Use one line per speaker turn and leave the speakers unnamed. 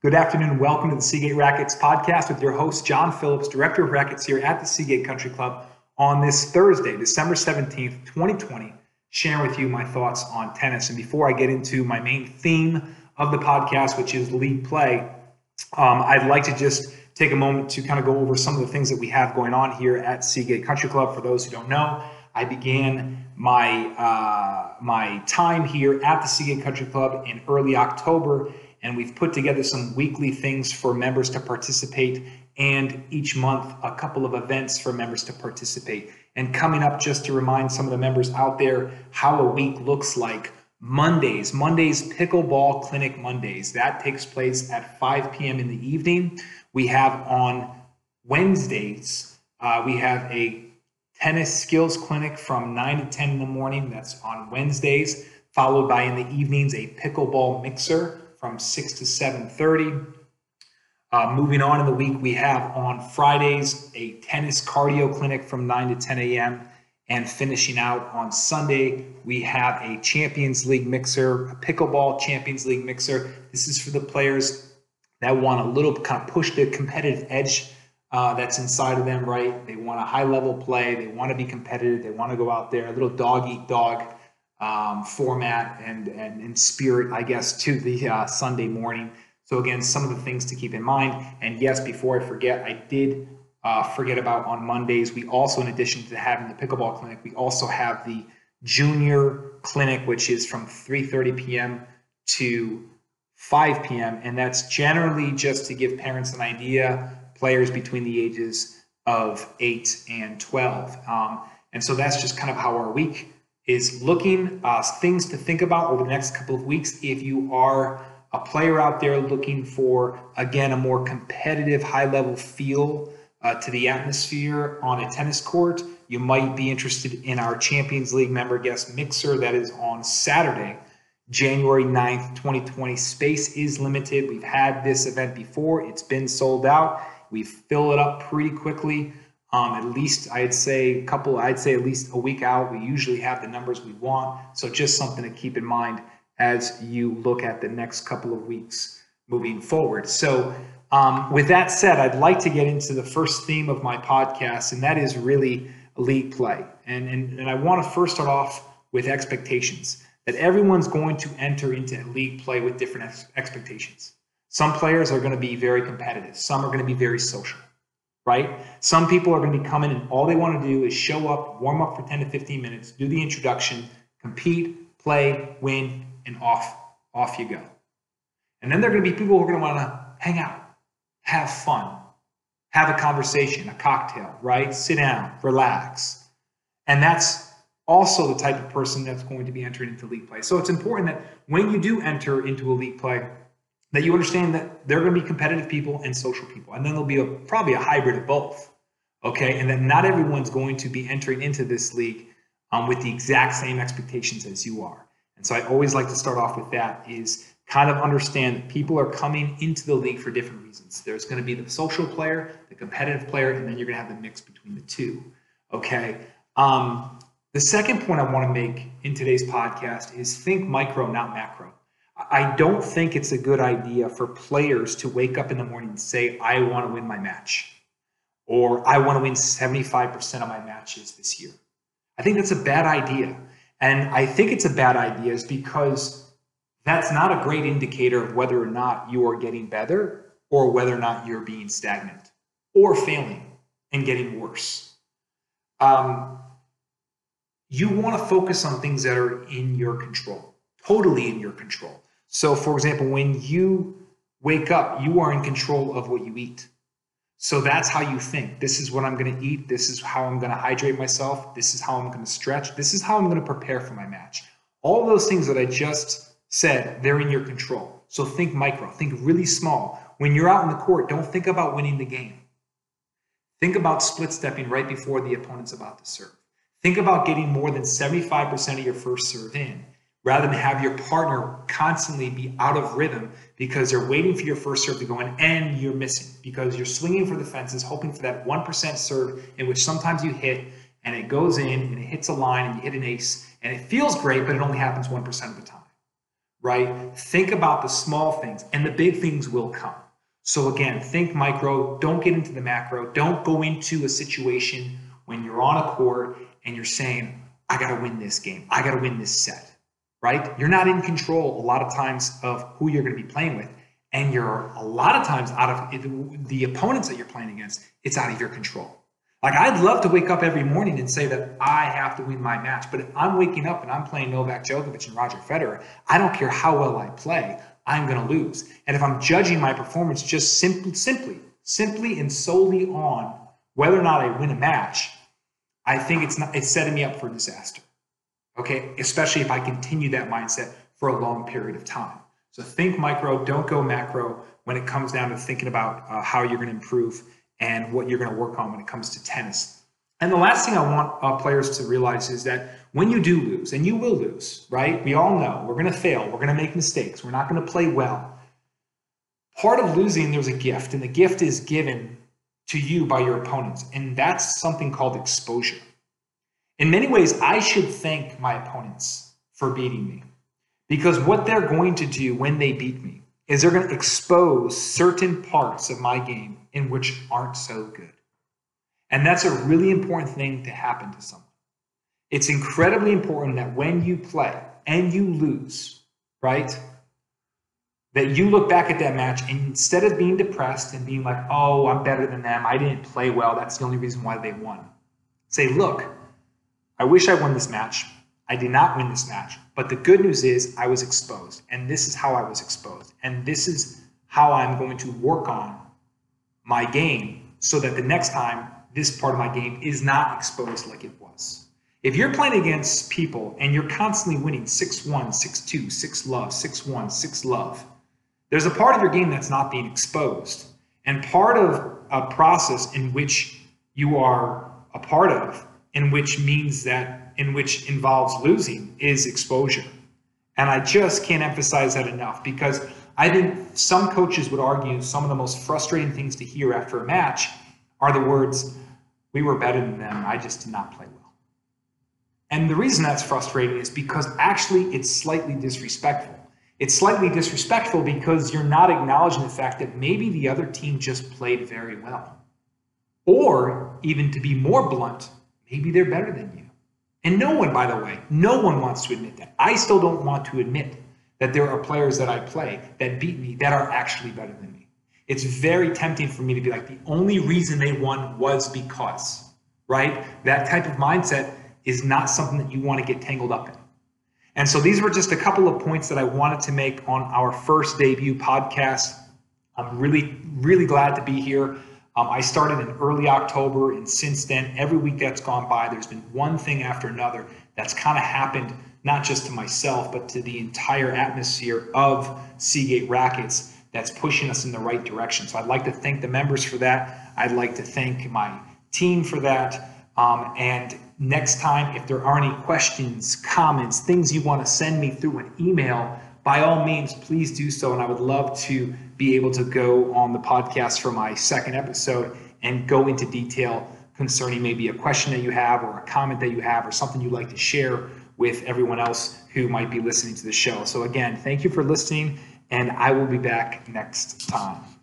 Good afternoon. Welcome to the Seagate Rackets podcast with your host, John Phillips, Director of Rackets here at the Seagate Country Club on this Thursday, December 17th, 2020, sharing with you my thoughts on tennis. And before I get into my main theme of the podcast, which is league play, um, I'd like to just take a moment to kind of go over some of the things that we have going on here at Seagate Country Club. For those who don't know, I began my uh, my time here at the Seagate Country Club in early October and we've put together some weekly things for members to participate and each month a couple of events for members to participate. And coming up, just to remind some of the members out there how a week looks like. Mondays, Mondays, Pickleball Clinic Mondays. That takes place at 5 p.m. in the evening. We have on Wednesdays, uh, we have a tennis skills clinic from 9 to 10 in the morning. That's on Wednesdays, followed by in the evenings a pickleball mixer from 6 to 7.30. Uh, moving on in the week, we have on Fridays a tennis cardio clinic from 9 to 10 a.m. And finishing out on Sunday, we have a Champions League mixer, a pickleball Champions League mixer. This is for the players that want a little kind of push the competitive edge uh, that's inside of them, right? They want a high level play. They want to be competitive. They want to go out there, a little dog eat dog um, format and, and, and spirit, I guess, to the uh, Sunday morning. So, again, some of the things to keep in mind. And yes, before I forget, I did uh, forget about on Mondays, we also, in addition to having the pickleball clinic, we also have the junior clinic, which is from 3.30 p.m. to 5 p.m. And that's generally just to give parents an idea, players between the ages of 8 and 12. Um, and so that's just kind of how our week is looking uh, things to think about over the next couple of weeks. If you are a player out there looking for again a more competitive high level feel uh, to the atmosphere on a tennis court you might be interested in our champions league member guest mixer that is on saturday january 9th 2020 space is limited. We've had this event before. It's been sold out. We fill it up pretty quickly um, at least I'd say a couple, I'd say at least a week out. We usually have the numbers we want. So just something to keep in mind as you look at the next couple of weeks moving forward. So um, with that said, I'd like to get into the first theme of my podcast, and that is really league play. And, and, and I want to first start off with expectations that everyone's going to enter into league play with different ex- expectations. Some players are going to be very competitive. Some are going to be very social right? Some people are going to be coming and all they want to do is show up, warm up for 10 to 15 minutes, do the introduction, compete, play, win, and off, off you go. And then there are going to be people who are going to want to hang out, have fun, have a conversation, a cocktail, right? Sit down, relax. And that's also the type of person that's going to be entering into league play. So it's important that when you do enter into a league play, that you understand that they're going to be competitive people and social people, and then there'll be a, probably a hybrid of both. Okay, and that not everyone's going to be entering into this league um, with the exact same expectations as you are. And so I always like to start off with that is kind of understand that people are coming into the league for different reasons. There's going to be the social player, the competitive player, and then you're going to have the mix between the two. Okay. Um, the second point I want to make in today's podcast is think micro, not macro. I don't think it's a good idea for players to wake up in the morning and say, I want to win my match, or I want to win 75% of my matches this year. I think that's a bad idea. And I think it's a bad idea is because that's not a great indicator of whether or not you are getting better or whether or not you're being stagnant or failing and getting worse. Um, you want to focus on things that are in your control, totally in your control. So, for example, when you wake up, you are in control of what you eat. So that's how you think. This is what I'm going to eat. This is how I'm going to hydrate myself. This is how I'm going to stretch. This is how I'm going to prepare for my match. All those things that I just said, they're in your control. So think micro, think really small. When you're out in the court, don't think about winning the game. Think about split stepping right before the opponent's about to serve. Think about getting more than 75% of your first serve in rather than have your partner constantly be out of rhythm because they're waiting for your first serve to go in and you're missing because you're swinging for the fences, hoping for that 1% serve in which sometimes you hit and it goes in and it hits a line and you hit an ace and it feels great, but it only happens 1% of the time, right? Think about the small things, and the big things will come. So again, think micro, don't get into the macro, don't go into a situation when you're on a court and you're saying, I got to win this game, I got to win this set, right? You're not in control a lot of times of who you're going to be playing with. And you're a lot of times out of the opponents that you're playing against, it's out of your control. Like I'd love to wake up every morning and say that I have to win my match, but if I'm waking up and I'm playing Novak Djokovic and Roger Federer, I don't care how well I play. I'm going to lose. And if I'm judging my performance just simply, simply, simply and solely on whether or not I win a match, I think it's not, it's setting me up for disaster. Okay. Especially if I continue that mindset for a long period of time. So think micro, don't go macro when it comes down to thinking about uh, how you're going to improve and what you're going to work on when it comes to tennis. And the last thing I want uh, players to realize is that when you do lose, and you will lose, right? We all know we're going to fail, we're going to make mistakes, we're not going to play well. Part of losing, there's a gift, and the gift is given to you by your opponents, and that's something called exposure. In many ways, I should thank my opponents for beating me because what they're going to do when they beat me is they're going to expose certain parts of my game in which aren't so good. And that's a really important thing to happen to someone. It's incredibly important that when you play and you lose, right? That you look back at that match and instead of being depressed and being like, oh, I'm better than them, I didn't play well, that's the only reason why they won. Say, look, I wish I won this match. I did not win this match. But the good news is I was exposed. And this is how I was exposed. And this is how I'm going to work on my game so that the next time this part of my game is not exposed like it was. If you're playing against people and you're constantly winning 6 1, 6 2, 6 love, 6 1, 6 love, there's a part of your game that's not being exposed. And part of a process in which you are a part of, in which means that, in which involves losing, is exposure. And I just can't emphasize that enough because I think some coaches would argue some of the most frustrating things to hear after a match are the words, We were better than them. I just did not play well. And the reason that's frustrating is because actually it's slightly disrespectful. It's slightly disrespectful because you're not acknowledging the fact that maybe the other team just played very well. Or, even to be more blunt, maybe they're better than you. And no one, by the way, no one wants to admit that. I still don't want to admit that there are players that I play that beat me that are actually better than me. It's very tempting for me to be like, the only reason they won was because, right? That type of mindset is not something that you want to get tangled up in. And so these were just a couple of points that I wanted to make on our first debut podcast. I'm really, really glad to be here. Um, I started in early October, and since then, every week that's gone by, there's been one thing after another that's kind of happened, not just to myself, but to the entire atmosphere of Seagate Rackets that's pushing us in the right direction. So I'd like to thank the members for that. I'd like to thank my team for that. Um, and next time, if there are any questions, comments, things you want to send me through an email, by all means, please do so. And I would love to be able to go on the podcast for my second episode and go into detail concerning maybe a question that you have or a comment that you have or something you'd like to share with everyone else who might be listening to the show. So, again, thank you for listening, and I will be back next time.